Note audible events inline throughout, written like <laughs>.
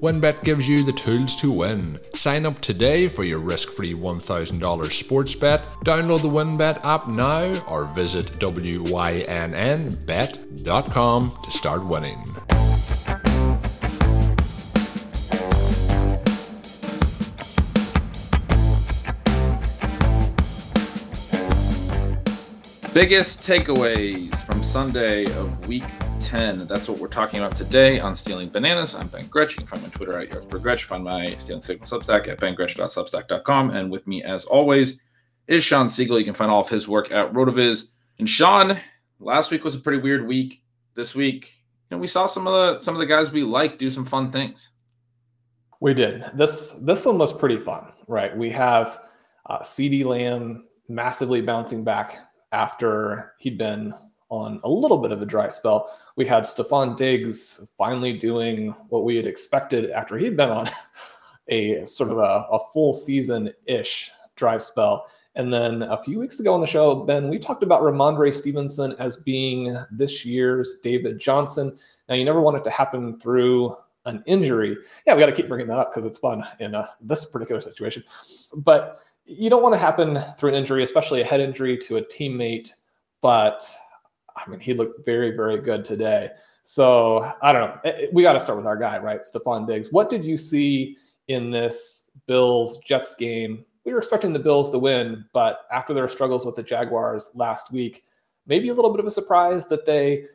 WynnBET gives you the tools to win. Sign up today for your risk free $1,000 sports bet. Download the WynnBET app now or visit WYNNBet.com to start winning. Biggest takeaways from Sunday of week 10. That's what we're talking about today on Stealing Bananas. I'm Ben Gretch. You can find my Twitter at Gretch. Find my Stealing Signal Substack at bengretch.substack.com. And with me, as always, is Shawn Siegele. You can find all of his work at Rotoviz. And Shawn, last week was a pretty weird week. This week, you know, we saw some of the some of the guys we like do some fun things. We did. This this one was pretty fun, right? We have uh, CeeDee Lamb massively bouncing back after he'd been on a little bit of a dry spell. We had Stefon Diggs finally doing what we had expected after he'd been on <laughs> a sort of a, a full season ish dry spell. And then a few weeks ago on the show, Ben, we talked about Rhamondre Stevenson as being this year's David Johnson. Now, you never want it to happen through an injury. Yeah, we got to keep bringing that up because it's fun in uh, this particular situation. But you don't want to happen through an injury, especially a head injury to a teammate. But I mean, he looked very, very good today. So I don't know. Eh, we got to start with our guy, right? Stefon Diggs. What did you see in this Bills Jets game? We were expecting the Bills to win, but after their struggles with the Jaguars last week, maybe a little bit of a surprise that they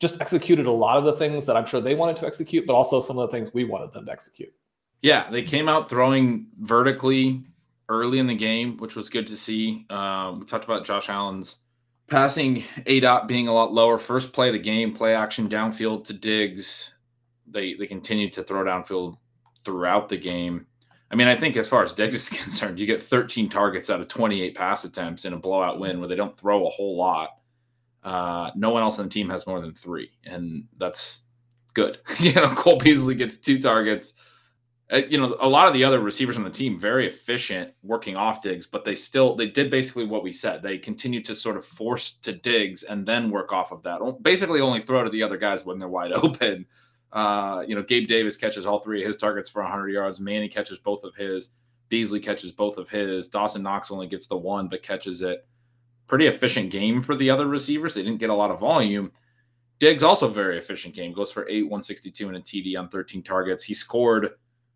just executed a lot of the things that I'm sure they wanted to execute, but also some of the things we wanted them to execute. Yeah, they came out throwing vertically early in the game, which was good to see. Um, we talked about Josh Allen's passing A dot being a lot lower. First play of the game, play action downfield to Diggs. They they continued to throw downfield throughout the game. I mean, I think as far as Diggs is <laughs> concerned, you get 13 targets out of 28 pass attempts in a blowout win where they don't throw a whole lot. Uh, no one else on the team has more than three, and that's good. <laughs> you know, Cole Beasley gets two targets you know, a lot of the other receivers on the team very efficient working off Diggs, but they still they did basically what we said. They continued to sort of force to Diggs and then work off of that. Basically, only throw to the other guys when they're wide <laughs> open. Uh, you know, Gabe Davis catches all three of his targets for 100 yards. Manny catches both of his. Beasley catches both of his. Dawson Knox only gets the one, but catches it. Pretty efficient game for the other receivers. They didn't get a lot of volume. Diggs also very efficient game. Goes for eight, 162 and a TD on 13 targets. He scored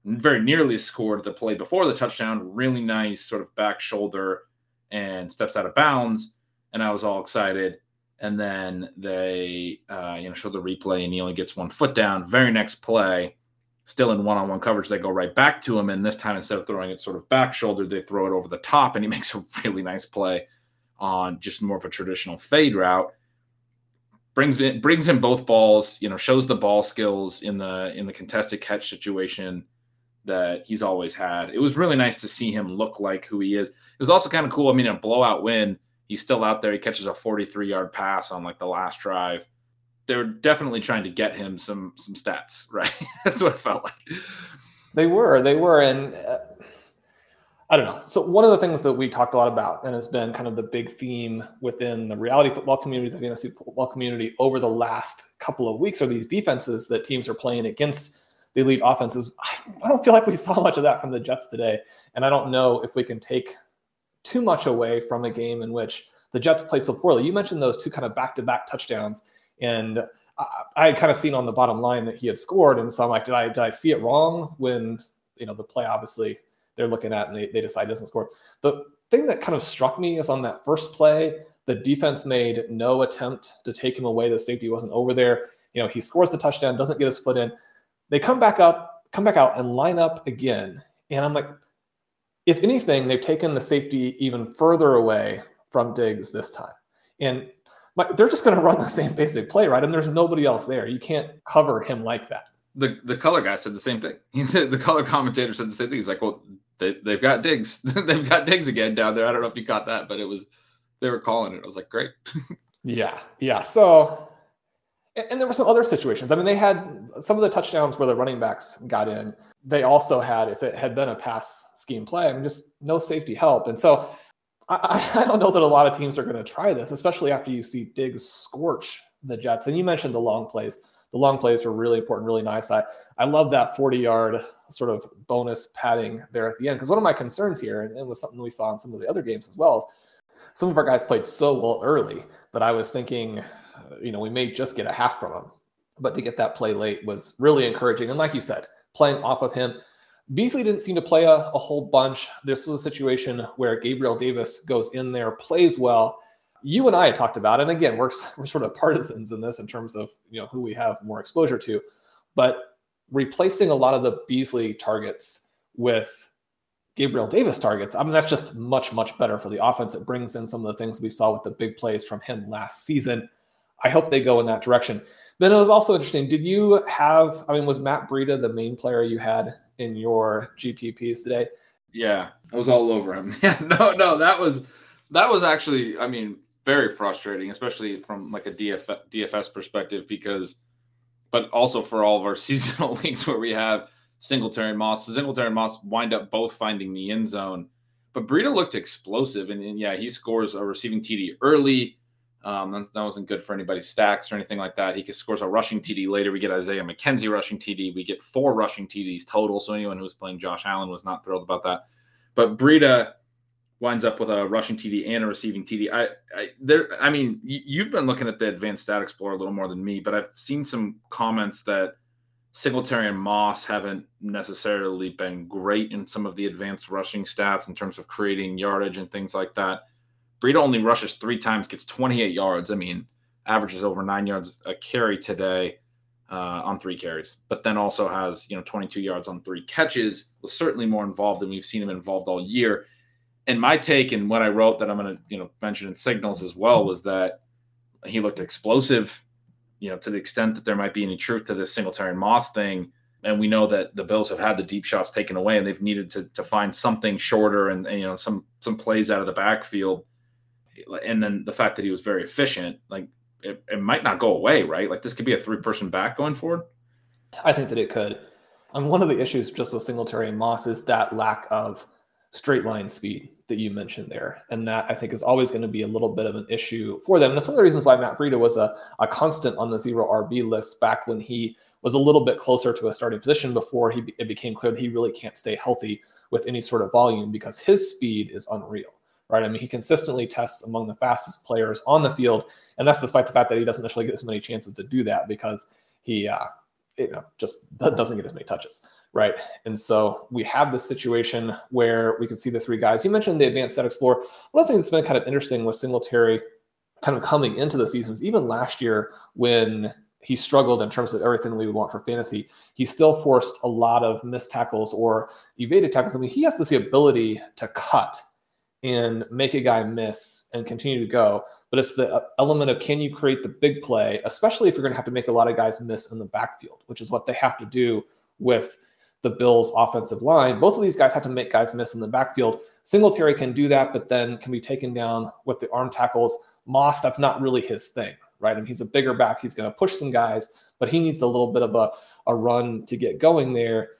very nearly scored the play before the touchdown. Really nice sort of back shoulder and steps out of bounds. And I was all excited. And then they, uh, you know, show the replay and he only gets one foot down. Very next play, still in one-on-one coverage, they go right back to him. And this time, instead of throwing it sort of back shoulder, they throw it over the top, and he <laughs> makes a really nice play on just more of a traditional fade route. Brings in, brings in both balls, you know, shows the ball skills in the in the contested catch situation that he's always had. It was really nice to see him look like who he is. It was also kind of cool. I mean, a blowout win, he's still out there. He catches a 43 yard pass on like the last drive. They're definitely trying to get him some some stats, <laughs> right? That's what it felt like. They were, they were, and uh, I don't know. So one of the things that we talked a lot about, and it's been kind of the big theme within the reality football community, the fantasy football community over the last couple of weeks, are these defenses that teams are playing against the elite offenses. I don't feel like we <laughs> saw much of that from the Jets today, and I don't know if we can take too much away from a game in which the Jets played so poorly. You mentioned those two kind of back-to-back touchdowns, and I, I had kind of seen on the bottom line that he had scored, and so I'm like, did I did I see it wrong when you know the play obviously they're looking at and they, they decide doesn't score. The thing that kind of struck me is on that first play, the defense made no attempt to take him away. The safety wasn't over there. You know, he scores the touchdown, doesn't get his foot in. They come back up, come back out and line up again. And I'm like, if anything, they've taken the safety even further away from Diggs this time. And my, they're just going <laughs> to run the same basic play, right? And there's nobody else there. You can't cover him like that. The the color guy said the same thing. <laughs> the color commentator said the same thing. He's like, well, they, they've got Diggs. <laughs> they've got Diggs again down there. I don't know if you caught that, but it was they were calling it. I was like, great. yeah, yeah. So, and, there were some other situations. I mean, they had some of the touchdowns where the running backs got in. They also had, if it had been a pass scheme play, I mean, just no safety help. And so, I, I <laughs> don't know that a lot of teams are going to try this, especially after you see Diggs scorch the Jets. And you mentioned the long plays. The long plays were really important, really nice. I, I love that 40 yard sort of bonus padding there at the end. Because one of my concerns here, and it was something we saw in some of the other games as well, is some of our guys played so well early that I was thinking, you know, we may just get a half from them. But to get that play late was really encouraging. And like you said, playing off of him. Beasley didn't seem to play a, a whole bunch. This was a situation where Gabriel Davis goes in there, plays well. You and I talked about, and again, we're, <laughs> we're sort of partisans in this in terms of you know who we have more exposure to. But replacing a lot of the Beasley targets with Gabriel Davis targets, I mean, that's just much, much better for the offense. It brings in some of the things we saw with the big plays from him last season. I hope they go in that direction. Then it was also interesting. Did you have, I mean, was Matt Breida the main player you had in your GPPs today? Yeah, I was all over him. <laughs> Yeah, no, no, that was, that was actually, I mean, very frustrating, especially from like a DF, DFS perspective, because – but also for all of our <laughs> seasonal leagues where we have Singletary and Moss. Singletary and Moss wind up both finding the end zone. But Breida looked explosive, and, and yeah, he scores a receiving TD early. Um, that, that, wasn't good for anybody's stacks or anything like that. He scores a rushing TD later. We get Isaiah McKenzie rushing TD. We get four rushing TDs total. So anyone who was playing Josh Allen was not thrilled about that. But Breida winds up with a rushing TD and a receiving TD. I, I there. I mean, you've been looking at the advanced stat explorer a little more than me, but I've seen some comments that Singletary and Moss haven't necessarily been great in some of the advanced rushing stats in terms of creating yardage and things like that. Breida only rushes three times, gets 28 yards. I mean, averages over nine yards a carry today uh, on three carries, but then also has you know 22 yards on three catches. Was certainly more involved than we've seen him involved all year and my take and what I wrote that I'm going to you know mention in signals as well was that he looked explosive, you know, to the extent that there might be any truth to this Singletary Moss thing. And we know that the Bills have had the deep shots taken away, and they've needed to to find something shorter and, and you know some some plays out of the backfield. And then the fact that he was very efficient, like it, it might not go away, right? Like this could be a three person back going forward. I think that it could. And one of the issues just with Singletary and Moss is that lack of straight line speed that you mentioned there. And that I think is always going to be a little bit of an issue for them. And that's one of the reasons why Matt Breida was a, a constant on the zero RB list back when he was a little bit closer to a starting position before he it became clear that he really can't stay healthy with any sort of volume because his speed is unreal. Right. I mean, he consistently tests among the fastest players on the field. And that's despite the fact that he doesn't necessarily get as many chances to do that because he uh, you know just doesn't get as many touches right? And so we have this situation where we can see the three guys. You mentioned the advanced stat explorer. One of the things that's been kind of interesting with Singletary kind of coming into the seasons, even last year when he struggled in terms of everything we would want for fantasy, he still forced a lot of missed tackles or evaded tackles. I mean, he has this ability to cut and make a guy miss and continue to go. But it's the uh, element of can you create the big play, especially if you're going to have to make a lot of guys miss in the backfield, which is what they have to do with the Bills' offensive line. Both of these guys have to make guys miss in the backfield. Singletary can do that, but then can be taken down with the arm tackles. Moss, that's not really his thing, right? I mean, he's a bigger back. He's going to push some guys, but he needs a little bit of a, a run to get going there.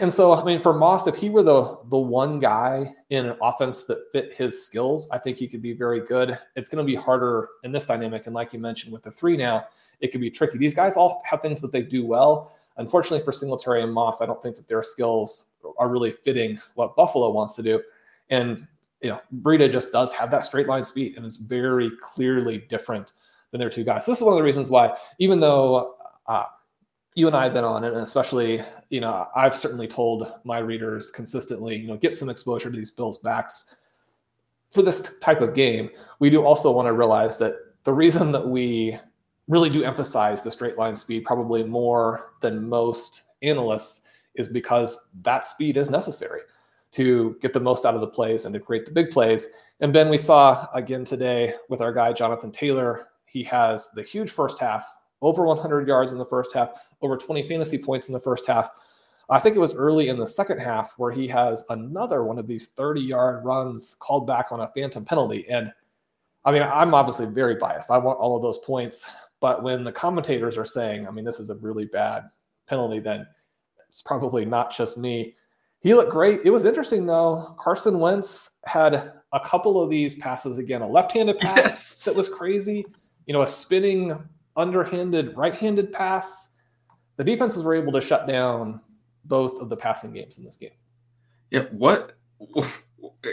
And so, I mean, for Moss, if he were the the one guy in an offense that fit his skills, I think he could be very good. It's going to be harder in this dynamic, and like you mentioned, with the three now, it could be tricky. These guys all have things that they do well. Unfortunately for Singletary and Moss, I don't think that their skills are really fitting what Buffalo wants to do. And you know, Breida just does have that straight line speed and is very clearly different than their two guys. So this is one of the reasons why, even though uh, you and I have been on it, and especially, you know, I've certainly told my readers consistently, you know, get some exposure to these Bills backs for this type of game. We do also want to realize that the reason that we really do emphasize the straight line speed probably more than most analysts is because that speed is necessary to get the most out of the plays and to create the big plays. And Ben, we saw again today with our guy Jonathan Taylor, he has the huge first half, over 100 yards in the first half, over 20 fantasy points in the first half. I think it was early in the second half where he has another one of these 30 yard runs called back on a phantom penalty. And I mean, I'm obviously very biased. I want all of those points. But when the commentators are saying, I mean, this is a really bad penalty, then it's probably not just me. He looked great. It was interesting though. Carson Wentz had a couple of these passes again, a left-handed pass yes. that was crazy, you know, a spinning underhanded right-handed pass the defenses were able to shut down both of the passing games in this game. Yeah, what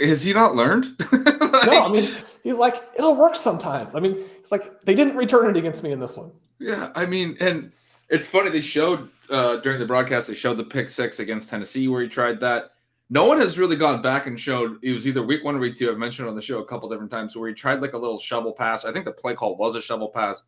has he not learned? <laughs> like, no, I mean he's like it'll work sometimes. I mean, it's like they didn't return it against me in this one. Yeah, I mean, and it's funny they showed uh, during the broadcast they showed the pick six against Tennessee where he tried that. No one has really gone back and showed it was either week one or week two. I've mentioned on the show a couple different times where he tried like a little shovel pass. I think the play call was a shovel pass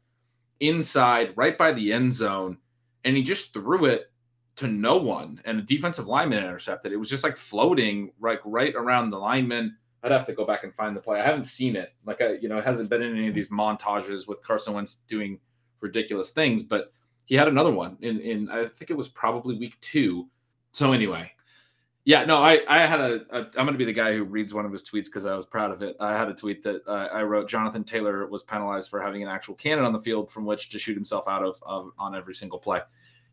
inside, right by the end zone and he just threw it to no one, and a defensive lineman intercepted. It was just like floating like right around the lineman. I'd have to go back and find the play. I haven't seen it. Like I, you know, it hasn't been in any of these montages with Carson Wentz doing ridiculous things, but he had another one in in I think it was probably week two. So anyway, yeah, no, I I had a, a I'm going to be the guy who reads one of his tweets because I was proud of it. I had a tweet that uh, I wrote: Jonathan Taylor was penalized for having an actual cannon on the field from which to shoot himself out of, of on every single play.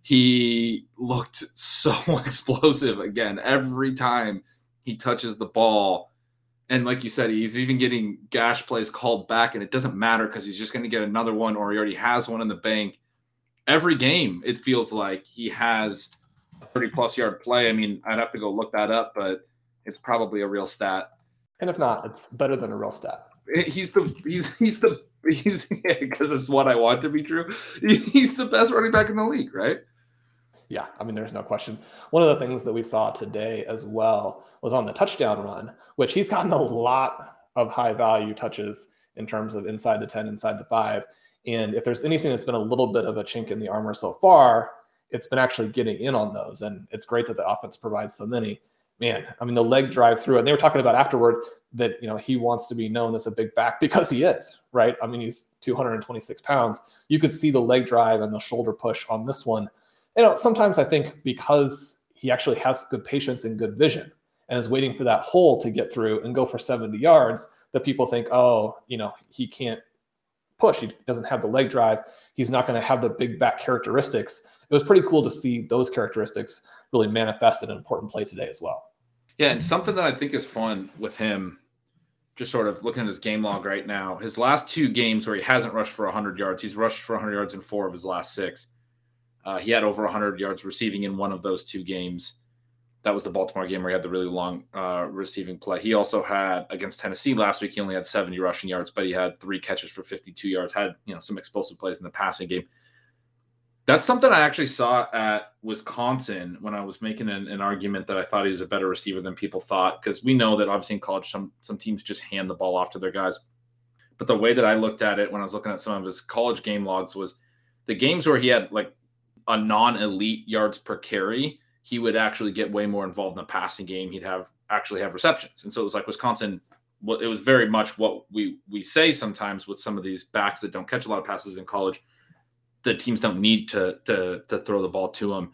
He looked <laughs> so <laughs> explosive again every time he touches the ball. And like you said, he's even getting gash plays called back, and it doesn't matter because he's just going to get another one, or he already has one in the bank. Every game, it feels like he has 30 plus yard play. I mean, I'd have to go look that up, but it's probably a real stat. And if not, it's better than a real stat. Eh, he's the he's he's the he's because <laughs> yeah, it's what I want to be true. <laughs> He's the best running back in the league, right? Yeah, I mean, there's no question. One of the things that we saw today as well was on the touchdown run, which he's gotten a lot of high value touches in terms of inside the 10, inside the five. And if there's anything that's been a little bit of a chink in the armor so far, it's been actually getting in on those. And it's great that the offense provides so many. Man, I mean, the leg drive through, and they were talking about afterward that, you know, he wants to be known as a big back <laughs> because he is, right? I mean, he's 226 pounds. You could see the leg drive and the shoulder push on this one. You know, sometimes I think because he actually has good patience and good vision and is waiting for that hole to get through and go for 70 yards, that people think, oh, you know, he can't push. He doesn't have the leg drive. He's not going to have the big back characteristics it was pretty cool to see those characteristics really manifested in an important play today as well. Yeah, and something that I think is fun with him, just sort of looking at his game log right now, his last two games where he hasn't rushed for 100 yards, he's rushed for 100 yards in four of his last six. Uh, he had over 100 yards receiving in one of those two games. That was the Baltimore game where he had the really long uh, receiving play. He also had against Tennessee last week. He only had 70 rushing yards, but he had three catches for 52 yards. Had you know some explosive plays in the passing game. That's something I actually saw at Wisconsin when I was making an, an, argument that I thought he was a better receiver than people thought. Because we know that obviously in college, some some teams just hand the ball off to their guys. But the way that I looked at it when I was looking at some of his college game logs was the games where he had like a non-elite yards per carry, he would actually get way more involved in the passing game. He'd have actually have receptions. And so it was like Wisconsin it was very much what we we say sometimes with some of these backs that don't catch a lot of passes in college the teams don't need to to to throw the ball to him.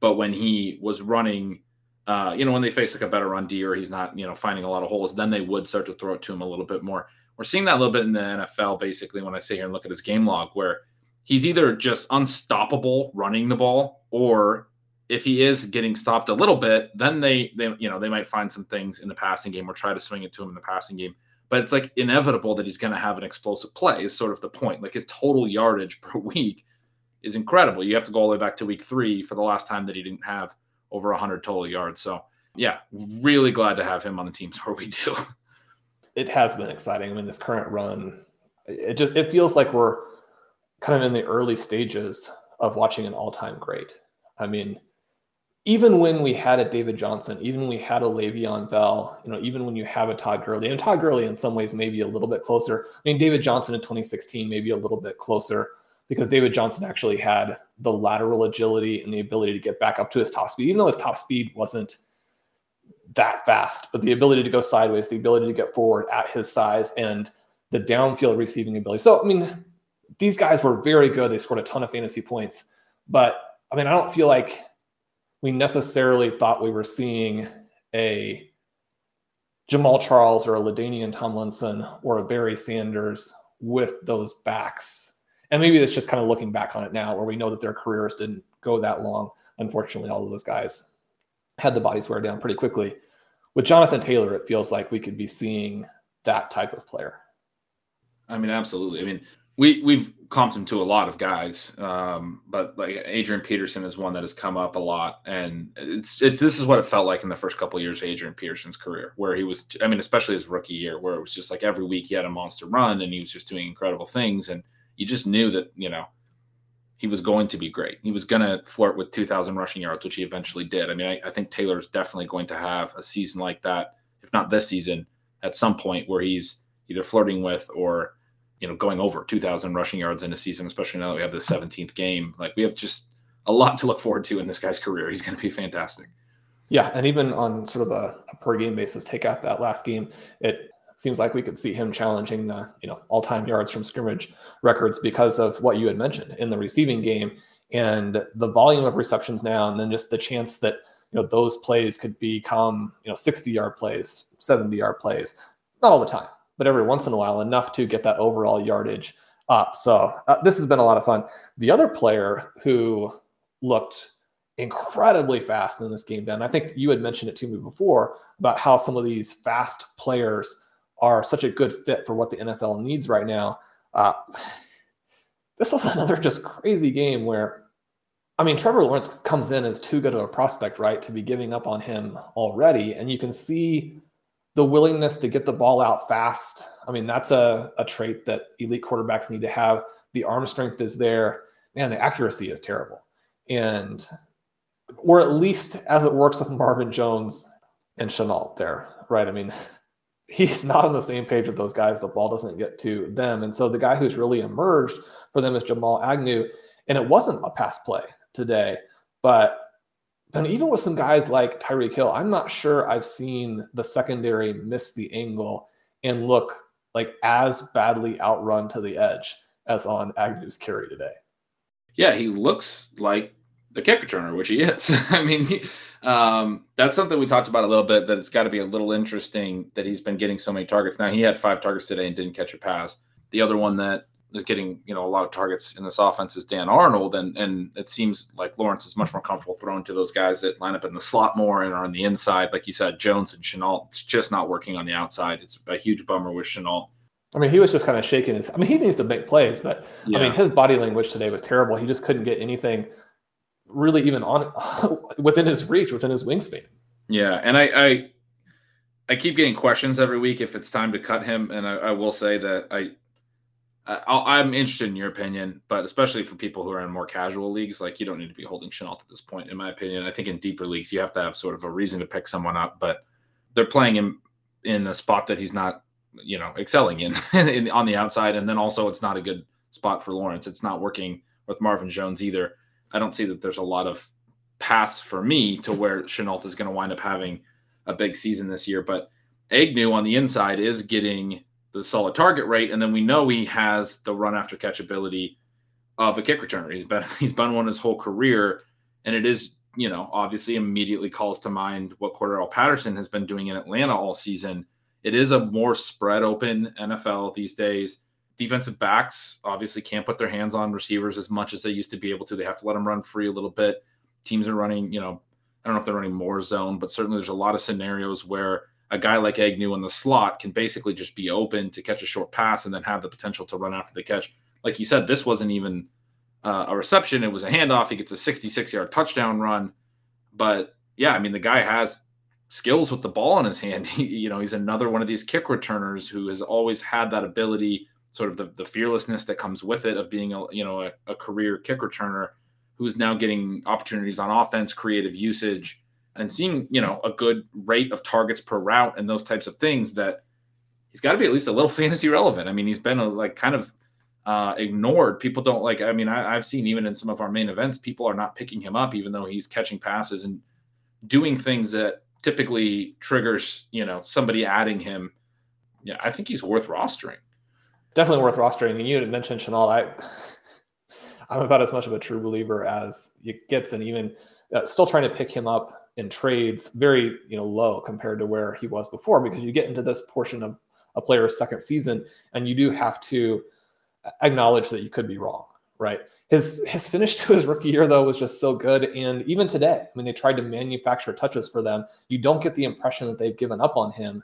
But when he was running, uh, you know, when they face like a better run D or he's not, you know, finding a lot of holes, then they would start to throw it to him a little bit more. We're seeing that a little bit in the NFL, basically, when I sit here and look at his game log, where he's either just unstoppable running the ball, or if he is getting stopped a little bit, then they they you know they might find some things in the passing game or try to swing it to him in the passing game. But it's like inevitable that he's going to have an explosive play. Is sort of the point. Like his total yardage <laughs> per week is incredible. You have to go all the way back to week three for the last time that he didn't have over 100 total yards. So yeah, really glad to have him on the teams <laughs> where we do. It has been exciting. I mean, this current run, it just it feels like we're kind of in the early stages of watching an all-time great. I mean, even when we had a David Johnson, even when we had a Le'Veon Bell, you know, even when you have a Todd Gurley, and Todd Gurley in some ways maybe a little bit closer. I mean, David Johnson in 2016 maybe a little bit closer because David Johnson actually had the lateral agility and the ability to get back up to his top speed, even though his top speed wasn't that fast, but the ability to go sideways, the ability to get forward at his size, and the downfield receiving ability. So, I mean, these guys were very good. They scored a ton of fantasy points, but I mean, I don't feel like we necessarily thought we were seeing a Jamaal Charles or a LaDainian Tomlinson or a Barry Sanders with those backs. And maybe that's just kind of looking back on it now where we know that their careers didn't go that long. Unfortunately, all of those guys had the bodies wear down pretty quickly. With Jonathan Taylor, it feels like we could be seeing that type of player. I mean, absolutely. I mean, we we've comped him to a lot of guys, um, but like Adrian Peterson is one that has come up a lot, and it's it's this is what it felt like in the first couple of years of Adrian Peterson's career, where he was, I mean, especially his rookie year, where it was just like every week he had a monster run and he was just doing incredible things, and you just knew that you know he was going to be great. He was going to flirt with 2,000 rushing yards, which he eventually did. I mean, I, I think Taylor is definitely going to have a season like that, if not this season, at some point where he's either flirting with or you know, going over 2,000 rushing yards in a season, especially now that we have the 17th game. Like we have just a lot to look forward to in this guy's career. He's going to be fantastic. Yeah, and even on sort of a, a, per game basis, take out that last game, it seems like we could see him challenging the you know all time yards from scrimmage records because of what you had mentioned in the receiving game and the volume of receptions now, and then just the chance that you know those plays could become you know 60 yard plays, 70 yard plays, not all the time, but every once in a while enough to get that overall yardage up. So uh, this has been a lot of fun. The other player who looked incredibly fast in this game, Ben, I think you had mentioned it to me before about how some of these fast players are such a good fit for what the NFL needs right now. Uh, this was another just crazy game where, I mean, Trevor Lawrence comes in as too good of a prospect, right, to be giving up on him already. And you can see the willingness to get the ball out fast. I mean, that's a, a trait that elite quarterbacks need to have. The arm strength is there. Man, the accuracy is terrible. And or at least as it works with Marvin Jones and Shenault there, right? I mean, he's <laughs> not on the same page with those guys. The ball doesn't get to them. And so the guy who's really emerged for them is Jamal Agnew. And it wasn't a pass play today, but and even with some guys like Tyreek Hill, I'm not sure I've seen the secondary miss the angle and look like as badly outrun to the edge as on Agnew's carry today. Yeah, he looks like the kick returner, which he is. <laughs> I mean, he, um, that's something we talked about a little bit. That it's got to be a little interesting that he's been getting so many targets. Now he had five targets today and didn't catch a pass. The other one that is getting you know a lot of targets in this offense is Dan Arnold, and and it seems like Lawrence is much more comfortable throwing to those guys that line up in the slot more and are on the inside, like you said, Jones and Shenault. It's just not working on the outside. It's a huge bummer with Shenault. I mean, he was just kind of shaking his. I mean, he needs to make plays, but yeah. I mean, his body language today was terrible. He just couldn't get anything really even on <laughs> within his reach, within his wingspan. Yeah, and I, I I keep getting questions every week if it's time to cut him, and I, I will say that I i am interested in your opinion, but especially for people who are in more casual leagues, like you don't need to be holding Shenault at this point, in my opinion. I think in deeper leagues, you have to have sort of a reason to pick someone up, but they're playing him in a spot that he's not, you know, excelling in, <laughs> in on the outside, and then also it's not a good spot for Lawrence. It's not working with Marvin Jones either. I don't see that there's a lot of paths for me to where Shenault is going to wind up having a big season this year, but Agnew on the inside is getting the solid target rate, and then we know he has the run after catch ability of a kick returner. He's been <laughs> he's been one his whole career, and it is you know obviously immediately calls to mind what Cordarrelle Patterson has been doing in Atlanta all season. It is a more spread open NFL these days. Defensive backs obviously can't put their hands on receivers as much as they used to be able to. They have to let them run free a little bit. teams are running, you know, I don't know if they're running more zone, but certainly there's a lot of scenarios where a guy like Agnew in the slot can basically just be open to catch a short pass and then have the potential to run after the catch. Like you said, this wasn't even uh, a reception; it was a handoff. He gets a 66 yard touchdown run. But yeah, I mean, the guy has skills with the ball in his hand. <laughs> He, you know, he's another one of these kick returners who has always had that ability, sort of the, the fearlessness that comes with it of being a you know a, a career kick returner who's now getting opportunities on offense, creative usage and seeing you know a good rate of targets per route and those types of things that he's got to be at least a little <laughs> fantasy relevant. I mean, he's been a, like kind of uh, ignored. People don't like. I mean, I, have seen even in some of our main events, people are not picking him up, even though he's catching passes and doing things that typically triggers you know somebody adding him. Yeah, I think he's worth rostering. Definitely worth rostering. And you had mentioned Shenault. I <laughs> I'm about as much of a true believer as it gets, and even uh, still trying to pick him up in trades very you know low compared to where he was before because you get into this portion of a player's second season and you do have to acknowledge that you could be wrong right his his finish <laughs> to his rookie year though was just so good and even today i mean they tried to manufacture touches for them you don't get the impression that they've given up on him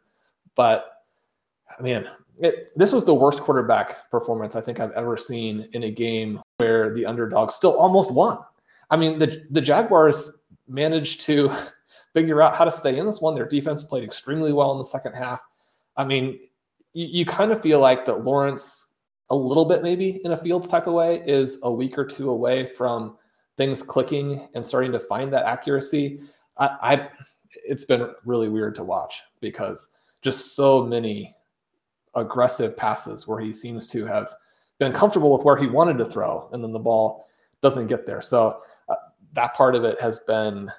but man it, this was the worst quarterback performance i think i've ever seen in a game where the underdog still almost won i mean the the jaguars managed to <laughs> figure out how to stay in this one. Their defense played extremely well in the second half. I mean, you, you kind of feel like that Lawrence, a little bit maybe in a Fields type of way, is a week or two away from things clicking and starting to find that accuracy. I, I it's been really weird to watch because just so many aggressive passes where he seems to have been comfortable with where he wanted to throw, and then the ball doesn't get there. So that part of it has been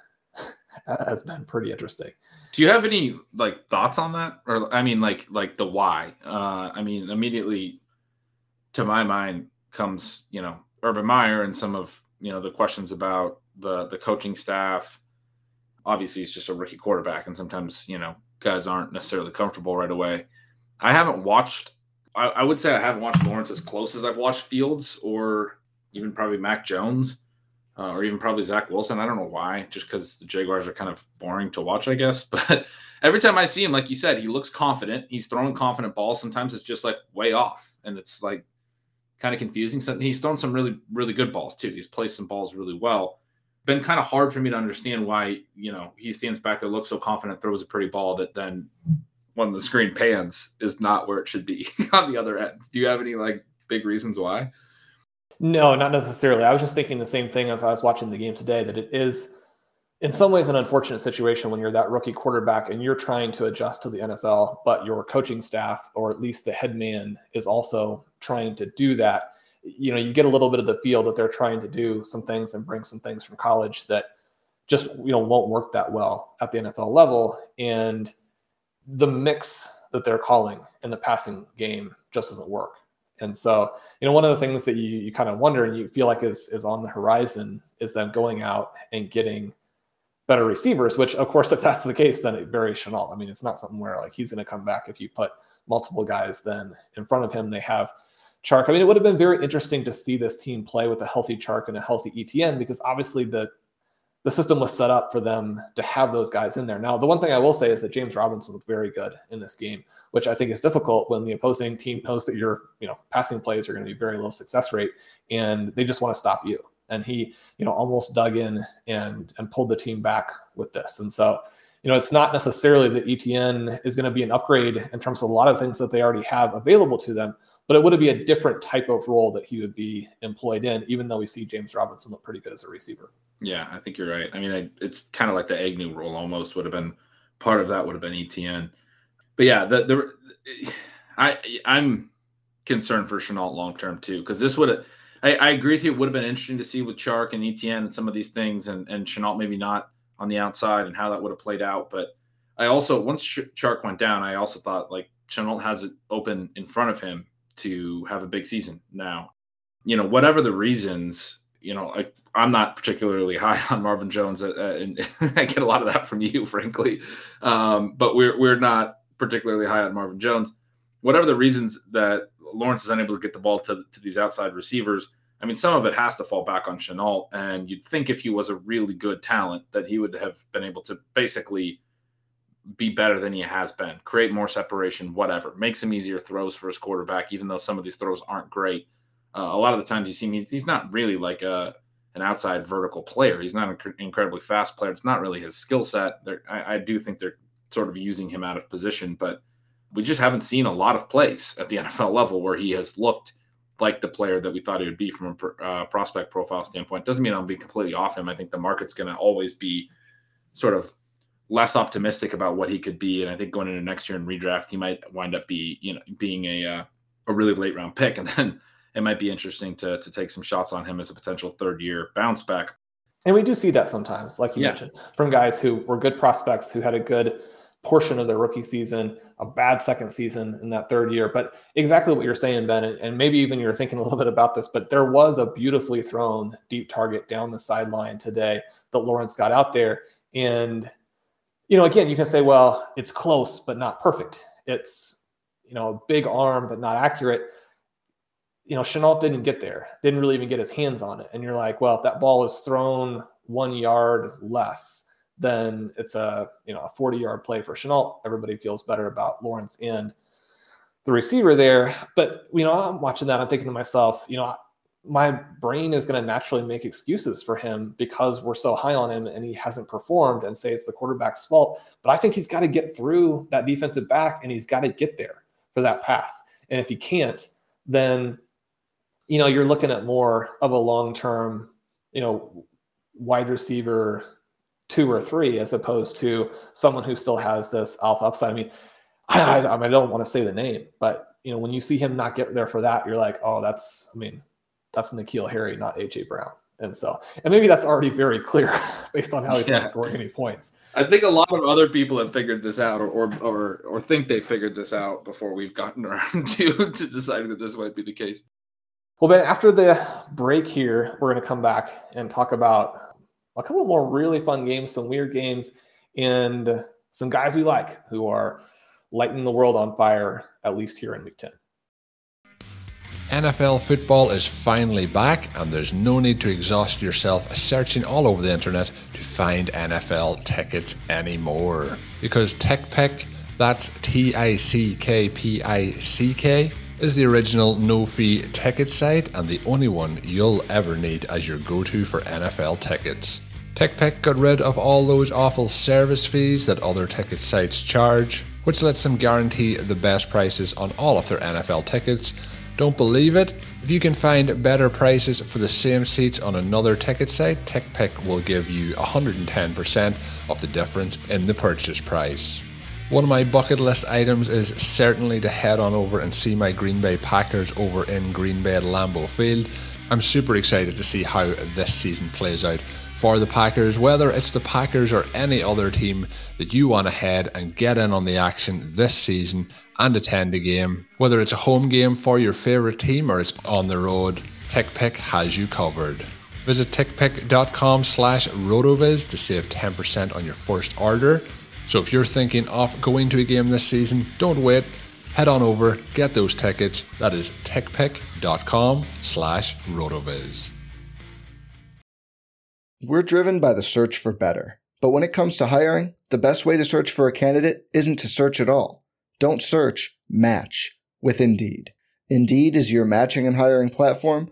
<laughs> has been pretty interesting. Do you have any like thoughts on that, or I mean, like like the why? Uh, I mean, immediately to my mind comes you know Urban Meyer and some of you know the questions about the the coaching staff. Obviously, he's just a rookie quarterback, and sometimes you know guys aren't necessarily comfortable right away. I haven't watched. I, I would say I haven't watched Lawrence as close as I've watched Fields or even probably Mac Jones uh, or even probably Zach Wilson. I don't know why, just because the Jaguars are kind of boring to watch, I guess. <laughs> But every time I see him, like you said, he looks confident. He's throwing confident balls. Sometimes it's just like way off, and it's like kind of confusing. So he's thrown some really, really good balls too. He's placed some balls really well. Been kind of hard for me to understand why you know he stands back there, looks so confident, throws a pretty ball that then when the screen pans is not where it should be <laughs> on the other end. Do you have any like big reasons why? No, not necessarily. I was just thinking the same thing as I was watching the game today that it is in some ways an unfortunate situation when you're that rookie quarterback and you're trying to adjust to the NFL, but your coaching staff or at least the head man is also trying to do that. You know, you get a little bit of the feel that they're trying to do some things and bring some things from college that just, you know, won't work that well at the NFL level. And the mix that they're calling in the passing game just doesn't work. And so, you know, one of the things that you, you kind of wonder and you feel like is, is on the horizon is them going out and getting better receivers, which of course, <laughs> if that's the case, then it varies Shenault. I mean, it's not something where like he's going to come back if you put multiple guys then in front of him. They have Chark. I mean, it would have been very interesting to see this team play with a healthy Chark and a healthy ETN because obviously the the system was set up for them to have those guys in there. Now, the one thing I will say is that James Robinson looked very good in this game which I think is difficult when the opposing team knows that your you know passing plays are going to be very low success rate, and they just want to stop you. And he you know almost dug in and and pulled the team back with this. And so you know it's not necessarily that ETN is going to be an upgrade in terms of a lot of things that they already have available to them, but it would be a different type of role that he would be employed in, even though we see James Robinson look pretty good as a receiver. Yeah, I think you're right. I mean, I, it's kind of like the Agnew rule almost would have been part of that would have been ETN but yeah, the the <sighs> I I'm concerned for Shenault long term too because this would I, I agree with you. It would have been interesting to see with Chark and ETN and some of these things, and and Shenault maybe not on the outside and how that would have played out. But I also once Chark went down, I also thought like Shenault has it open in front of him to have a big season now. You know, whatever the reasons, you know, I, I'm not particularly high on Marvin Jones, uh, and <laughs> I get a lot of that from you, frankly. Um, but we're we're not particularly high on Marvin Jones. Whatever the reasons that Lawrence is unable to get the ball to, to these outside receivers, I mean, some of it has to fall back on Shenault. And you'd think if he was a really good talent, that he would have been able to basically be better than he has been, create more separation, whatever, make some easier throws for his quarterback, even though some of these throws aren't great. Uh, a lot of the times you see me, he's not really like a an outside vertical player. He's not an incredibly fast player. It's not really his skill set. I, I do think they're sort of using him out of position, but we just haven't seen a lot of plays at the <laughs> NFL level where he has looked like the player that we thought he would be from a uh, prospect profile standpoint. Doesn't mean I'll be completely off him. I think the market's going to always be sort of less optimistic about what he could be, and I think going into next year in redraft, he might wind up be you know being a uh, a really late round pick, <laughs> and then it might be interesting to to take some shots on him as a potential third year bounce back. And we do see that sometimes, like you yeah. mentioned, from guys who were good prospects who had a good portion of their rookie season, a bad second season in that third year. But exactly what you're saying, Ben, and maybe even you're thinking a little bit about this, but there was a beautifully thrown deep target down the sideline today that Lawrence got out there. And, you know, again, you can say, well, it's close, but not perfect. It's, you know, a big arm, but not accurate. You know, Shenault didn't get there, didn't really even get his hands on it. And you're like, well, if that ball is thrown one yard less, then it's a you know a 40 yard play for Shenault. Everybody feels better about Lawrence and the receiver there. But you know, I'm watching that. I'm thinking to myself, you know, my brain is going to naturally make excuses for him because we're so high on him and he hasn't performed and say it's the quarterback's fault. But I think he's got to get through that defensive back and he's got to get there for that pass. And if he can't, then you know you're looking at more of a long term, you know, wide receiver two or three as opposed to someone who still has this alpha upside. I mean, I, I, I don't want to say the name, but you know, when you see him not get there for that, you're like, oh, that's, I mean, that's N'Keal Harry, not AJ Brown. And so, and maybe that's already very clear <laughs> based on how he's yeah. not scoring any points. I think a lot of other people have figured this out, or, or or or think they figured this out before we've gotten around <laughs> to to deciding that this might be the case. Well, Ben, after the break here, we're going to come back and talk about a couple more really fun games, some weird games, and some guys we like who are lighting the world on fire, at least here in Week 10. NFL football is finally back, and there's no need to exhaust yourself searching all over the internet to find NFL tickets anymore. Because TickPick, that's T I C K P I C K, is the original no fee ticket site and the only one you'll ever need as your go to for NFL tickets. TickPick got rid of all those awful service fees that other ticket sites charge, which lets them guarantee the best prices on all of their NFL tickets. Don't believe it? If you can find better prices for the same seats on another ticket site, TickPick will give you 110% of the difference in the purchase price. One of my bucket list items is certainly to head on over and see my Green Bay Packers over in Green Bay at Lambeau Field. I'm super excited to see how this season plays out for the Packers, whether it's the Packers or any other team that you want to head and get in on the action this season and attend a game. Whether it's a home game for your favourite team or it's on the road, TickPick has you covered. Visit tickpick.com slash rotoviz to save 10% on your first order. So if you're thinking of going to a game this season, don't wait. Head on over, get those tickets. That is tickpick.com slash rotoviz. We're driven by the search for better. But when it comes to hiring, the best way to search for a candidate isn't to search at all. Don't search, match with Indeed. Indeed is your matching and hiring platform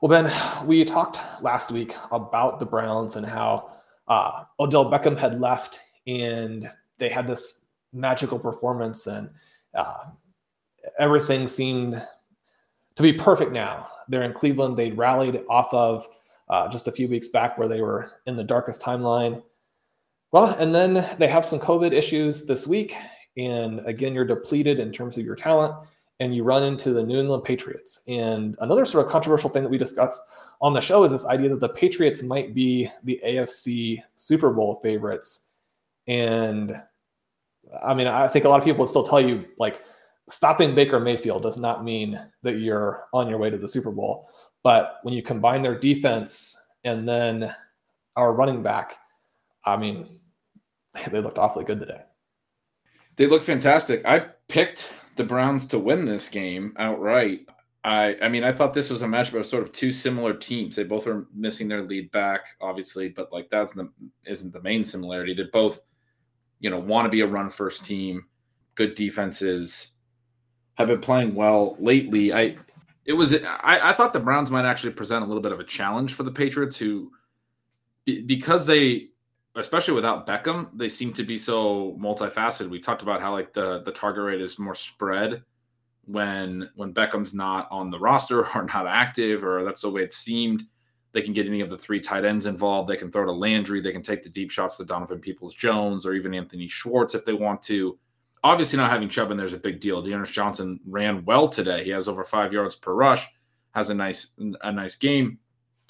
Well, Ben, we talked last week about the Browns and how uh, Odell Beckham had left and they had this magical performance and uh, everything seemed to be perfect now. They're in Cleveland. They rallied off of uh, just a few weeks back where they were in the darkest timeline. Well, and then they have some COVID issues this week. And again, you're depleted in terms of your talent, and you run into the New England Patriots. And another sort of controversial thing that we discussed on the show is this idea that the Patriots might be the AFC Super Bowl favorites. And I mean, I think a lot of people would still tell you, like, stopping Baker Mayfield does not mean that you're on your way to the Super Bowl. But when you combine their defense and then our running back, I mean, <laughs> they looked awfully good today. They look fantastic. I picked the Browns to win this game outright. I I mean, I thought this was a matchup of sort of two similar teams. They both are missing their lead back, obviously, but like that's the isn't the main similarity. They both, you know, want to be a run first team, good defenses, have been playing well lately. I it was I, I thought the Browns might actually present a little bit of a challenge for the Patriots who because they especially without Beckham, they seem to be so multifaceted. We talked about how like the the target rate is more spread when when Beckham's not on the roster <laughs> or not active, or that's the way it seemed. They can get any of the three tight ends involved. They can throw to Landry. They can take the deep shots to Donovan Peoples Jones or even Anthony Schwartz if they want to. Obviously, not having Chubb in there is a big deal. D'Ernest Johnson ran well today. He has over five yards per rush, has a nice a nice game,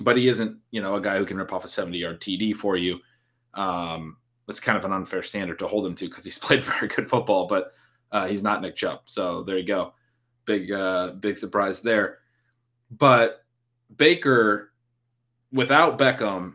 but he isn't you know a guy who can rip off a seventy yard TD for you. Um, it's kind of an unfair standard to hold him to because he's <laughs> played very good football, but uh, he's not Nick Chubb. So there you go. Big, uh, big surprise there. But Baker, without Beckham,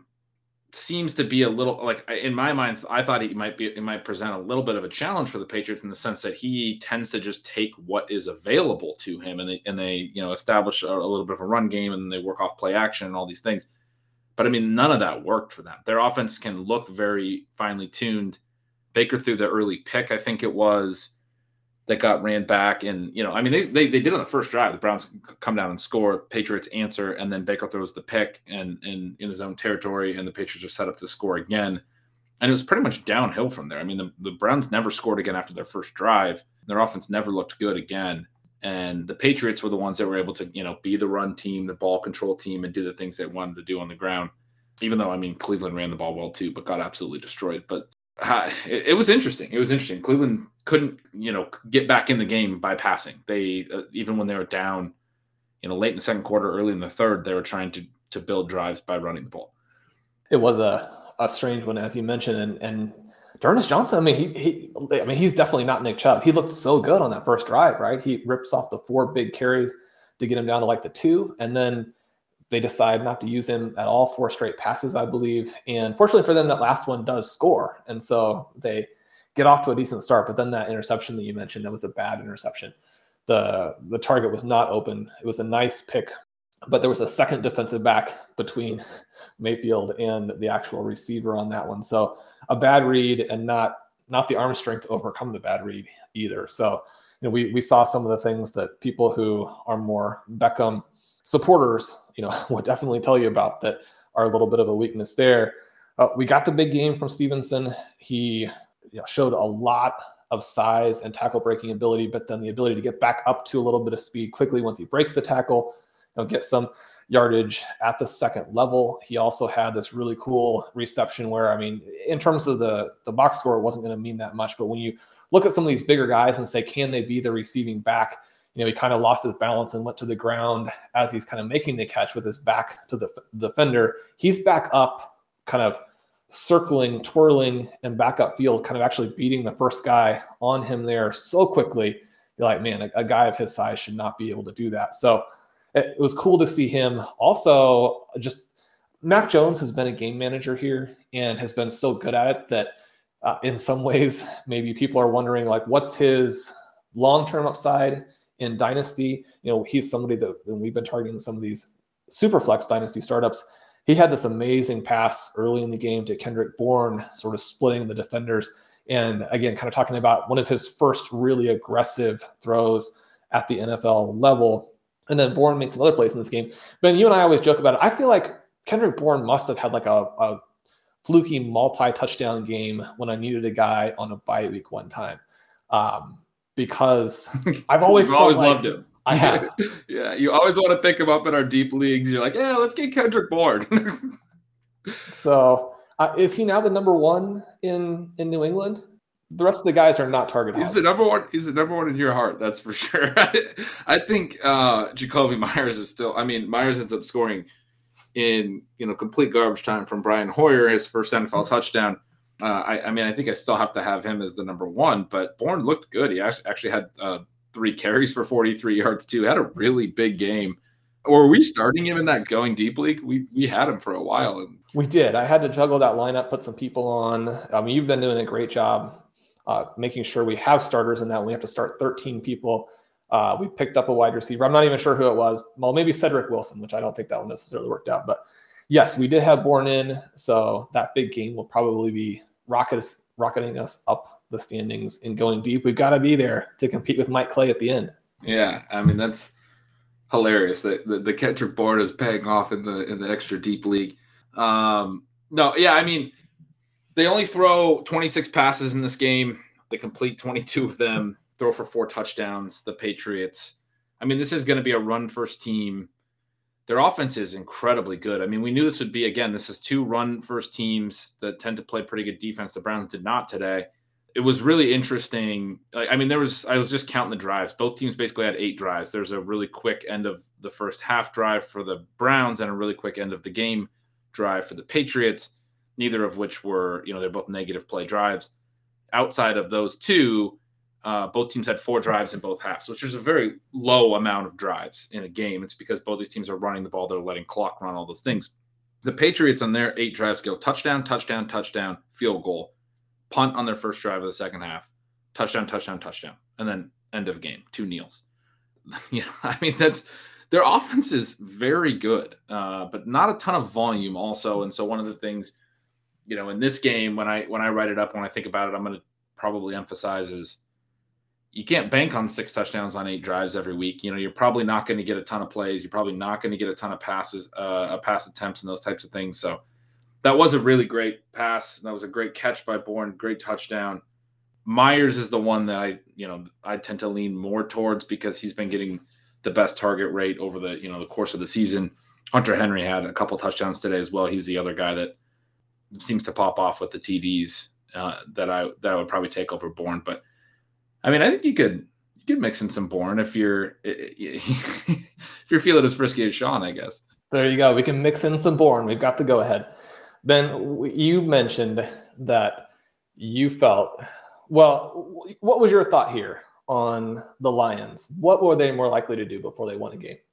seems to be a little like in my mind. I thought he might be, it might present a little bit of a challenge for the Patriots in the sense that he tends to just take what is available to him, and they and they you know establish a, a little bit of a run game, and they work off play action and all these things but I mean, none of that worked for them. Their offense can look very finely tuned. Baker threw the early pick, I think it was, that got ran back. And, you know, I mean, they, they, they did on the first drive. The Browns come down and score, Patriots answer, and then Baker throws the pick and, and in his own territory, and the Patriots are set up to score again. And it was pretty much downhill from there. I mean, the, the Browns never scored again after their first drive. Their offense never looked good again and the Patriots were the ones that were able to, you know, be the run team, the ball control team, and do the things they wanted to do on the ground. Even though I mean Cleveland ran the ball well too, but got absolutely destroyed. But uh, it, it, was interesting. It was interesting. Cleveland couldn't, you know, get back in the game by passing. They uh, even when they were down, you know, late in the second quarter, early in the third, they were trying to to build drives by running the ball. It was a a strange one, as you mentioned, and and D'Ernest Johnson, I mean, he, he, I mean, he's definitely not Nick Chubb. He looked so good on that first drive, right? He rips off the four big carries to get him down to like the two, and then they decide not to use him at all four straight passes, I believe. And fortunately for them, that last one does score, and so they get off to a decent start. But then that interception that you mentioned, that was a bad interception. the The target was not open. It was a nice pick, but there was a second defensive back between <laughs> Mayfield and the actual receiver on that one. So a bad read and not not the arm strength to overcome the bad read either. So you know, we we saw some of the things that people who are more Beckham supporters, you know, <laughs> would definitely tell you about that are a little bit of a weakness there. Uh, we got the big game from Stevenson. He you know, showed a lot of size and tackle breaking ability, but then the ability to get back up to a little bit of speed quickly once he breaks the tackle, you know, get some yardage at the second level. He also had this really cool reception where, I mean, in terms of the the box score, it wasn't going to mean that much, but when you look at some of these bigger guys and say, can they be the receiving back? You know, he kind of lost his balance and went to the ground as he's kind of making the catch with his back to the defender. He's back up, kind of circling, twirling, and back up field, kind of actually beating the first guy on him there so quickly. You're like, man, a, a guy of his size should not be able to do that. So it was cool to see him. Also, just Mac Jones has been a game manager here and has been so good at it that uh, in some ways, <laughs> maybe people are wondering like, what's his long-term upside in Dynasty? You know, he's somebody that we've been targeting some of these super flex Dynasty startups. He had this amazing pass early in the game to Kendrick Bourne, sort of splitting the defenders. And again, kind of talking about one of his first really aggressive throws at the NFL level and then Bourne made some other plays in this game. But you and I always joke about it. I feel like Kendrick Bourne must have had like a, a fluky multi-touchdown game when I needed a guy on a bye week one time. Um, because <laughs> I've always, always like, loved him. I <laughs> have. yeah, you always want to pick him up in our deep leagues. You're like, yeah, let's get Kendrick Bourne. <laughs> so, uh, is he now the number one in in New England? The rest of the guys are not target. He's the number one. He's the number one in your heart. That's for <laughs> sure. I think uh, Jakobi Meyers is still. I mean, Meyers ends up scoring in you know complete garbage time from Brian Hoyer, his first NFL touchdown. Uh, I, I, mean, I think I still have to have him as the number one, but Bourne looked good. He actually had uh, three carries for 43 yards too. Had a really big game. Or were we starting him in that going deep league? We we had him for a while. And... We did. I had to juggle that lineup, put some people on. I mean, you've been doing a great job uh, making sure we have starters in that. We have to start 13 people. Uh, we picked up a wide receiver. I'm not even sure who it was. Well, maybe Cedric Wilson, which I don't think that one necessarily worked out. But yes, we did have Bourne in. So that big game will probably be rocket, rocketing us up the standings and going deep. We've got to be there to compete with Mike Clay at the end. Yeah, I mean that's hilarious. That the, the Kendrick Bourne is paying off in the in the extra deep league. Um, no, yeah, I mean they only throw 26 passes in this game. They complete 22 of them. Throw for four touchdowns. The Patriots. I mean, this is going to be a run first team. Their offense is incredibly good. I mean, we knew this would be again. This is two run first teams that tend to play pretty good defense. The Browns did not today it was really interesting. I mean, there was I was just counting the drives. Both teams basically had eight drives. There's a really quick end of the first half drive for the Browns and a really quick end of the game drive for the Patriots. Neither of which were, you know, they're both negative play drives. Outside of those two, uh, both teams had four drives in both halves, which is a very low amount of drives in a game. It's because both these teams are running the ball, they're letting clock run, all those things. The Patriots on their eight drives go touchdown, touchdown, touchdown, field goal punt on their first drive of the second half, touchdown, touchdown, touchdown, and then end of game, two kneels. <laughs> you know, I mean, that's their offense is very good, uh, but not a ton of volume also. And so one of the things, you know, in this game, when I when I write it up, when I think about it, I'm going to probably emphasize is you can't bank on six touchdowns on eight drives every week. You know, you're probably not going to get a ton of plays. You're probably not going to get a ton of passes, uh, pass attempts, and those types of things. So that was a really great pass. That was a great catch by Bourne, great touchdown. Meyers is the one that I, you know, I tend to lean more towards because he's been getting the best target rate over the, you know, the course of the season. Hunter Henry had a couple touchdowns today as well. He's the other guy that seems to pop off with the TDs uh, that I that I would probably take over Bourne. But I mean, I think you could you could mix in some Bourne if you're <laughs> if you're feeling as frisky as Shawn, I guess. There you go. We can mix in some Bourne. We've got the go ahead. Ben, you mentioned that you felt well. What was your thought here on the Lions? What were they more likely to do before they won a game? <laughs>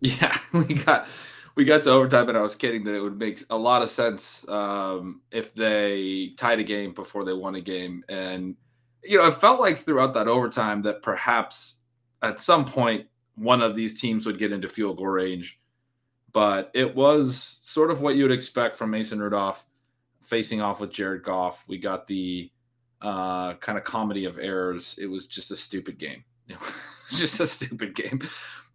Yeah, we got we got to overtime, and I was kidding that it would make a lot of sense um, if they tied a game before they won a game. And you know, it felt like throughout that overtime that perhaps at some point one of these teams would get into field goal range but it was sort of what you would expect from Mason Rudolph facing off with Jared Goff. We got the uh, kind of comedy of errors. It was just a stupid game. <laughs> It was just a stupid game.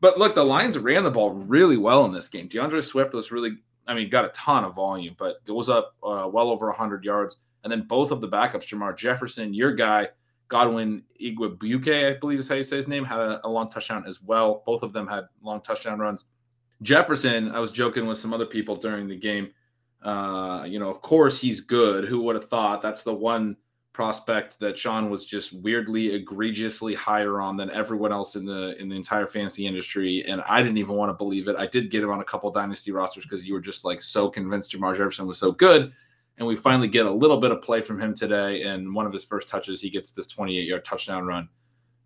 But look, the Lions ran the ball really well in this game. D'Andre Swift was really, I mean, got a ton of volume, but it was up uh, well over 100 yards. And then both of the backups, Jermar Jefferson, your guy, Godwin Igwebuike, I believe is how you say his name, had a, a long touchdown as well. Both of them had long touchdown runs. Jefferson, I was joking with some other people during the game. Uh, you know, of course he's good. Who would have thought? That's the one prospect that Shawn was just weirdly egregiously higher on than everyone else in the in the entire fantasy industry. And I didn't even want to believe it. I did get him on a couple dynasty rosters because you were just like so convinced Jermar Jefferson was so good. And we finally get a little bit of play from him today. And one of his first touches, he gets this 28 yard touchdown run.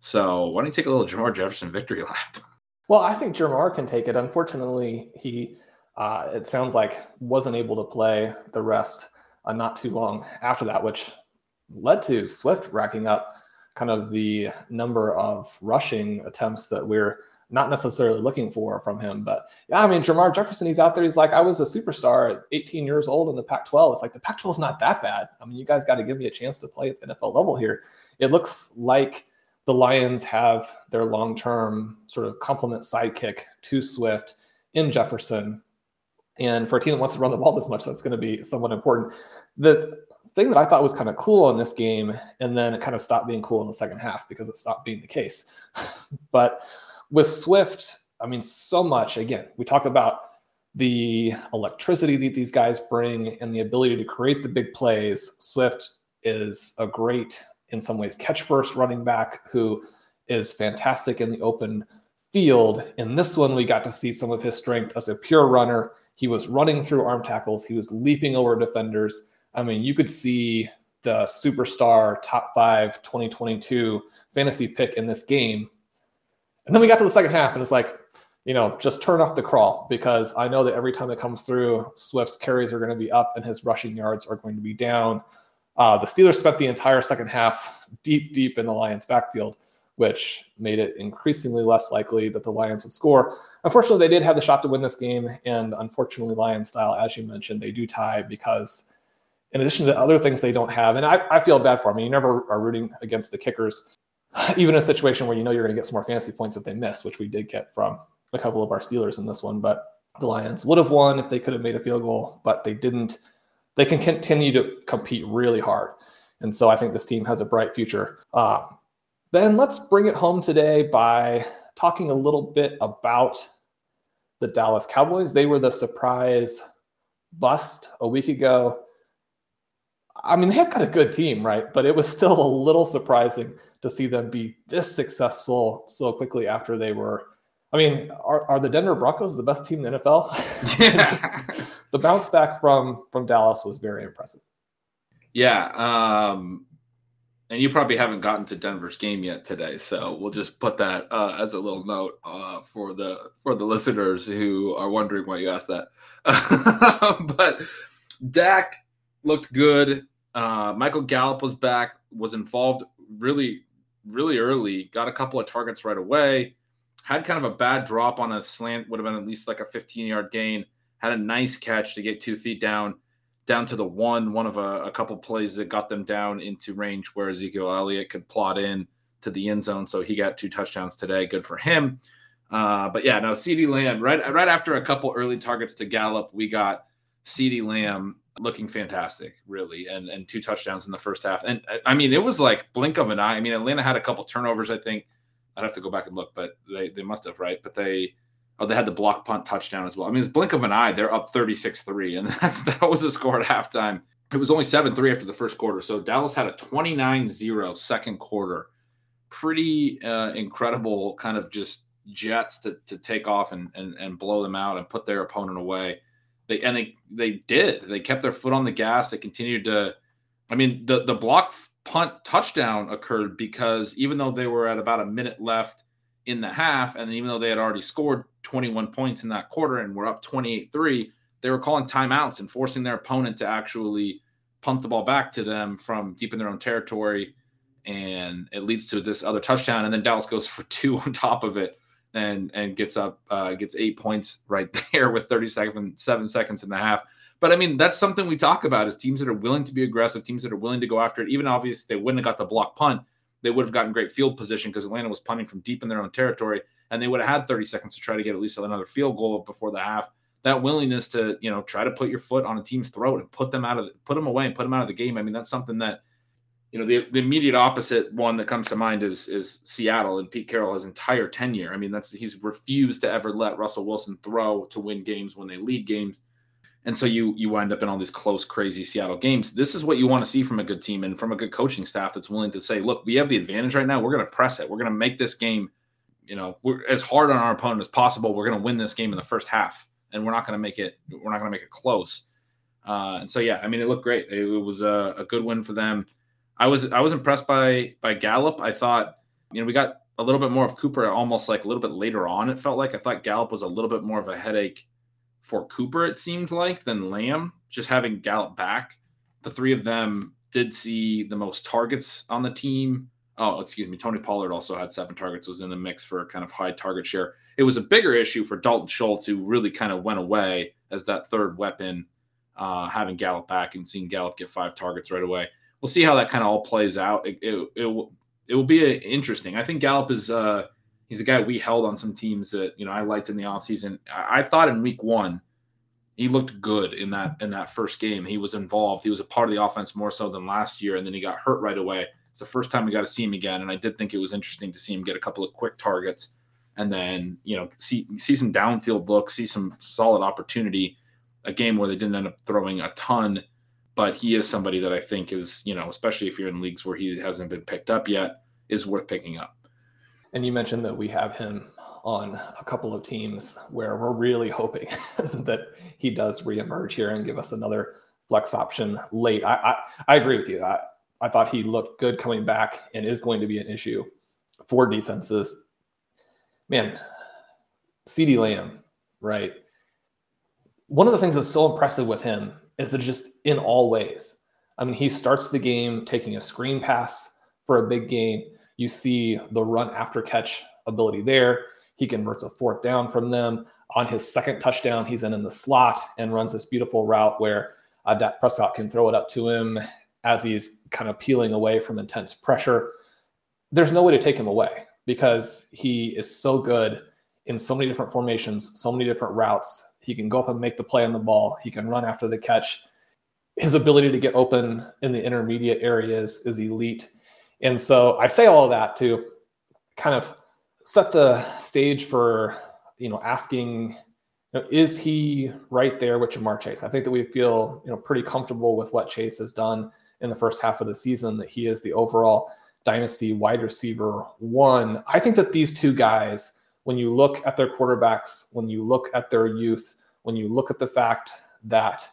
So why don't you take a little Jermar Jefferson victory lap? <laughs> Well, I think Jermar can take it. Unfortunately, he uh, it sounds like wasn't able to play the rest uh, not too long after that, which led to Swift racking up kind of the number of rushing attempts that we're not necessarily looking for from him. But yeah, I mean, Jermar Jefferson, he's out there. He's like, I was a superstar at 18 years old in the Pac 12. It's like the Pac 12 is not that bad. I mean, you guys got to give me a chance to play at the NFL level here. It looks like the Lions have their long term sort of complement sidekick to Swift in Jefferson. And for a team that wants to run the ball this much, that's going to be somewhat important. The thing that I thought was kind of cool in this game, and then it kind of stopped being cool in the second half because it stopped being the case. <laughs> but with Swift, I mean, so much. Again, we talk about the electricity that these guys bring and the ability to create the big plays. Swift is a great, in some ways, catch first running back who is fantastic in the open field. In this one, we got to see some of his strength as a pure runner. He was running through arm tackles, he was leaping over defenders. I mean, you could see the superstar top five 2022 fantasy pick in this game. And then we got to the second half, and it's like, you know, just turn off the crawl because I know that every time it comes through, Swift's carries are going to be up and his rushing yards are going to be down. Uh, the Steelers spent the entire second half deep, deep in the Lions' backfield, which made it increasingly less likely that the Lions would score. Unfortunately, they did have the shot to win this game, and unfortunately, Lions style, as you mentioned, they do tie because, in addition to other things they don't have, and I, I feel bad for them. I mean, you never are rooting against the kickers, <sighs> even in a situation where you know you're going to get some more fantasy points if they miss, which we did get from a couple of our Steelers in this one, but the Lions would have won if they could have made a field goal, but they didn't. They can continue to compete really hard. And so I think this team has a bright future. Uh, then let's bring it home today by talking a little bit about the Dallas Cowboys. They were the surprise bust a week ago. I mean, they have got a good team, right? But it was still a little surprising to see them be this successful so quickly after they were I mean, are, are the Denver Broncos the best team in the NFL? <laughs> Yeah. the bounce back from from Dallas was very impressive. Yeah. Um, and you probably haven't gotten to Denver's game yet today, so we'll just put that uh, as a little note uh, for the for the listeners who are wondering why you asked that. <laughs> but Dak looked good. Uh, Michael Gallup was back, was involved really, really early. Got a couple of targets right away had kind of a bad drop on a slant, would have been at least like a 15 yard gain. Had a nice catch to get two feet down, down to the one, one of a, a couple plays that got them down into range where Ezekiel Elliott could plot in to the end zone. So he got two touchdowns today. Good for him. Uh, but yeah, no, CeeDee Lamb, right, right after a couple early targets to Gallup, we got CeeDee Lamb looking fantastic, really, and and two touchdowns in the first half. And I mean, it was like blink of an eye. I mean, Atlanta had a couple turnovers, I think. I'd have to go back and look, but they they must have right. But they oh they had the block punt touchdown as well. I mean, it's blink of an eye. They're up 36-3, and <laughs> that's that was the score at halftime. It was only 7-3 after the first quarter. So Dallas had a 29-0 second quarter. Pretty uh, incredible kind of just jets to, to take off and, and and blow them out and put their opponent away. They and they they did. They kept their foot on the gas. They continued to I mean, the the block punt touchdown occurred because even though they were at about a minute left in the half, and even though they had already scored 21 points in that quarter and were up 28 3, they were calling timeouts and forcing their opponent to actually punt the ball back to them from deep in their own territory. And it leads to this other touchdown. And then Dallas goes for <laughs> two on top of it and and gets up, uh, gets eight points right <laughs> there with 37 seven seconds in the half. But I mean, that's something we talk about is teams that are willing to be aggressive, teams that are willing to go after it. Even obviously, they wouldn't have got the block punt. They would have gotten great field position because Atlanta was punting from deep in their own territory, and they would have had 30 seconds to try to get at least another field goal before the half. That willingness to, you know, try to put your foot on a team's throat and put them out of, put them away and put them out of the game. I mean, that's something that, you know, the, the immediate opposite one that comes to mind is is Seattle and Pete Carroll his entire tenure. I mean, that's he's refused to ever let Russell Wilson throw to win games when they lead games and so you you wind up in all these close, crazy Seattle games. This is what you want to see from a good team and from a good coaching staff that's willing to say, "Look, we have the advantage right now. We're going to press it. We're going to make this game, you know, we're as hard on our opponent as possible. We're going to win this game in the first half, and we're not going to make it. We're not going to make it close." Uh, and so, yeah, I mean, it looked great. It, it was a, a good win for them. I was I was impressed by by Gallup. I thought, you know, we got a little bit more of Cooper almost like a little bit later on. It felt like I thought Gallup was a little bit more of a headache for Cooper, it seemed like, than Lamb, just having Gallup back. The three of them did see the most targets on the team. Oh, excuse me. Tony Pollard also had seven targets, was in the mix for kind of high target share. It was a bigger issue for Dalton Schultz, who really kind of went away as that third weapon, uh, having Gallup back and seeing Gallup get five targets right away. We'll see how that kind of all plays out. It, it, it, it will be a, interesting. I think Gallup is uh, he's a guy we held on some teams that you know I liked in the offseason. I, I thought in week one he looked good in that in that first game. He was involved. He was a part of the offense more so than last year, and then he got hurt right away. It's the first time we got to see him again, and I did think it was interesting to see him get a couple of quick targets and then you know see see some downfield looks, see some solid opportunity. A game where they didn't end up throwing a ton, but he is somebody that I think is you know especially if you're in leagues where he hasn't been picked up yet is worth picking up. And you mentioned that we have him on a couple of teams where we're really hoping <laughs> that he does reemerge here and give us another flex option late. I I, I agree with you. I, I thought he looked good coming back and is going to be an issue for defenses. Man, CeeDee Lamb, right? One of the things that's so impressive with him is just in all ways. I mean, he starts the game taking a screen pass for a big game. You see the run after catch ability there. He converts a fourth down from them. On his second touchdown, he's in in the slot and runs this beautiful route where uh, Dak Prescott can throw it up to him as he's kind of peeling away from intense pressure. There's no way to take him away because he is so good in so many different formations, so many different routes. He can go up and make the play on the ball. He can run after the catch. His ability to get open in the intermediate areas is elite. And so I say all of that to kind of set the stage for, you know, asking, you know, is he right there with Ja'Marr Chase? I think that we feel, you know, pretty comfortable with what Chase has done in the first half of the season, that he is the overall dynasty wide receiver one. I think that these two guys, when you look at their quarterbacks, when you look at their youth, when you look at the fact that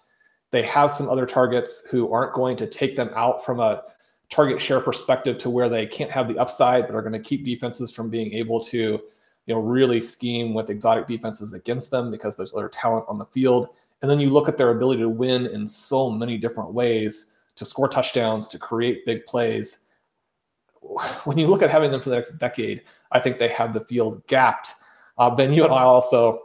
they have some other targets who aren't going to take them out from a target share perspective to where they can't have the upside, but are going to keep defenses from being able to, you know, really scheme with exotic defenses against them because there's other talent on the field. And then you look at their ability to win in so many different ways, to score touchdowns, to create big plays. When you look at having them for the next decade, I think they have the field gapped. Uh, ben, you and I also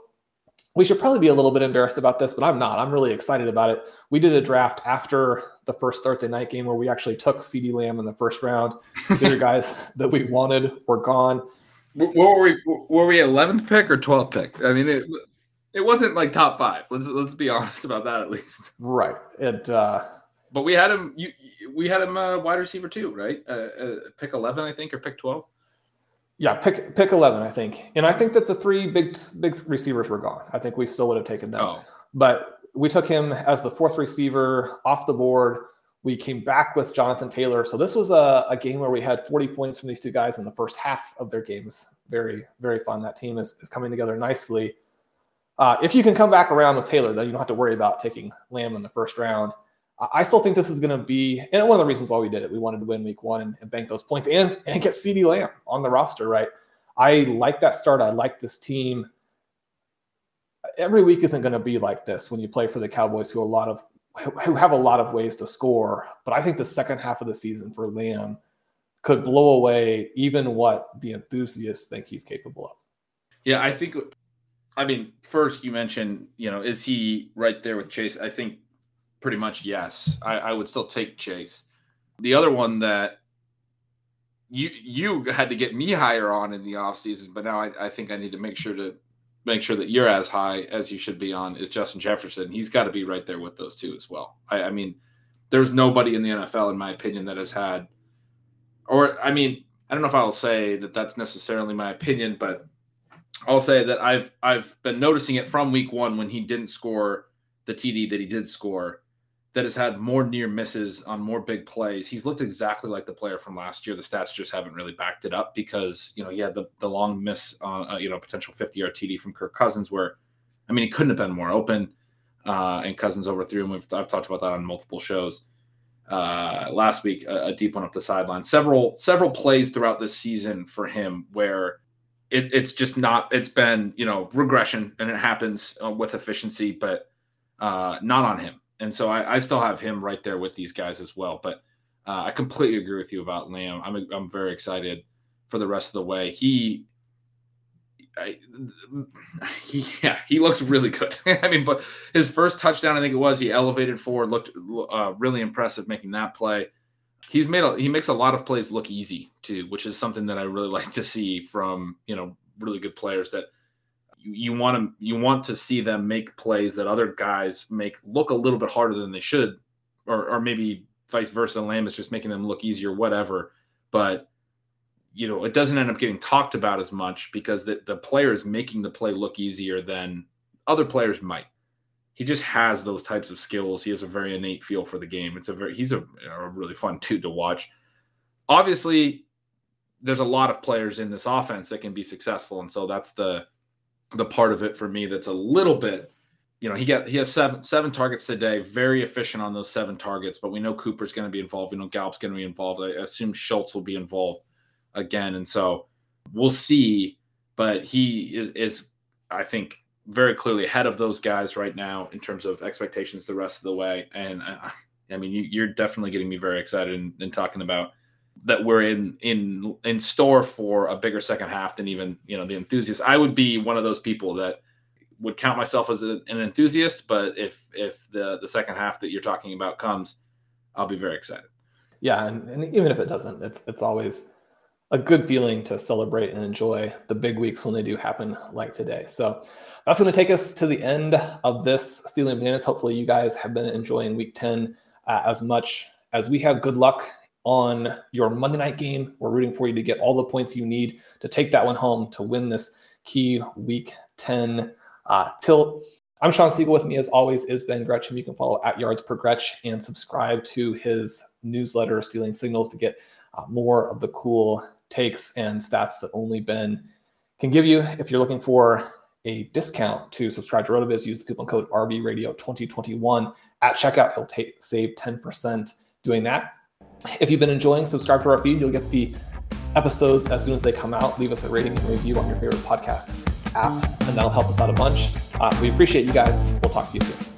we should probably be a little bit embarrassed about this, but I'm not. I'm really excited about it. We did a draft after the first Thursday night game where we actually took CeeDee Lamb in the first round. The other <laughs> guys that we wanted were gone. What were we? Were we 11th pick or 12th pick? I mean, it it wasn't like top five. Let's let's be honest about that at least. Right. It. Uh, but we had him. You we had him uh, wide receiver too, right? Uh, uh, pick 11, I think, or pick 12. Yeah, pick pick eleven, I think, and I think that the three big big receivers were gone. I think we still would have taken them, oh. but we took him as the fourth receiver off the board. We came back with Jonathan Taylor, so this was a, a game where we had 40 points from these two guys in the first half of their games. Very very fun. That team is, is coming together nicely. Uh, if you can come back around with Taylor, then you don't have to worry about taking Lamb in the first round. I still think this is going to be, and one of the reasons why we did it, we wanted to win week one and, and bank those points and, and get CeeDee Lamb on the roster, right? I like that start. I like this team. Every week isn't going to be like this when you play for the Cowboys, who a lot of who have a lot of ways to score. But I think the second half of the season for Lamb could blow away even what the enthusiasts think he's capable of. Yeah, I think. I mean, first you mentioned, you know, is he right there with Chase? I think pretty much yes. I, I would still take Chase. The other one that you you had to get me higher on in the offseason, but now I, I think I need to make sure to make sure that you're as high as you should be on is Justin Jefferson. He's got to be right there with those two as well. I, I mean, there's nobody in the NFL, in my opinion, that has had, or I mean, I don't know if I'll say that that's necessarily my opinion, but I'll say that I've I've been noticing it from week one when he didn't score the TD that he did score that has had more near misses on more big plays. He's looked exactly like the player from last year. The stats just haven't really backed it up because you know he had the the long miss on uh, you know potential 50 yard TD from Kirk Cousins where I mean he couldn't have been more open uh, and Cousins overthrew him. We've, I've talked about that on multiple shows. Uh, last week, a, a deep one up the sideline. Several several plays throughout this season for him where it, it's just not. It's been you know regression and it happens uh, with efficiency, but uh, not on him and so I, I, still have him right there with these guys as well. But uh, I completely agree with you about Lamb. I'm I'm very excited for the rest of the way. He, I, yeah, he looks really good. <laughs> I mean, but his first touchdown, I think it was, he elevated forward, looked uh, really impressive making that play. He's made a, he makes a lot of plays look easy too, which is something that I really <laughs> like to see from you know really good players that you want to you want to see them make plays that other guys make look a little bit harder than they should, or or maybe vice versa. Lamb is just making them look easier, whatever. But you know, it doesn't end up getting talked about as much because the, the player is making the play look easier than other players might. He just has those types of skills. He has a very innate feel for the game. It's a very he's a, a really fun dude to watch. Obviously, there's a lot of players in this offense that can be successful, and so that's the the part of it for me that's a little bit you know he got he has seven seven targets today very efficient on those seven targets but we know cooper's going to be involved we know gallup's going to be involved i assume schultz will be involved again. And so we'll see. But he is, is I think, very clearly ahead of those guys right now in terms of expectations the rest of the way. And I, I mean, you, are definitely getting me very excited in, talking about that we're in in in store for a bigger second half than even you know the enthusiasts. I would be one of those people that would count myself as a, an enthusiast, but if if the the second half that you're talking about comes, I'll be very excited. Yeah, and, and even if it doesn't, it's it's always a good feeling to celebrate and enjoy the big weeks when they do happen like today. So that's going to take us to the end of this Stealing Bananas. Hopefully, you guys have been enjoying week 10 uh, as much as we have. Good luck on your Monday night game. We're rooting for you to get all the points you need to take that one home to win this key week 10 uh, tilt. I'm Shawn Siegele. With me, as always, is Ben Gretch. You can follow at Yards Per Gretch and subscribe to his newsletter, Stealing Signals, to get uh, more of the cool takes and stats that only Ben can give you. If you're looking for a discount to subscribe to RotoViz, use the coupon code RVRadio2021 at checkout. He'll take save 10% doing that. If you've been enjoying, subscribe to our feed. You'll get the episodes as soon as they come out. Leave us a rating and review on your favorite podcast app, and that'll help us out a bunch. Uh, we appreciate you guys. We'll talk to you soon.